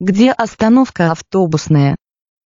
Где остановка автобусная?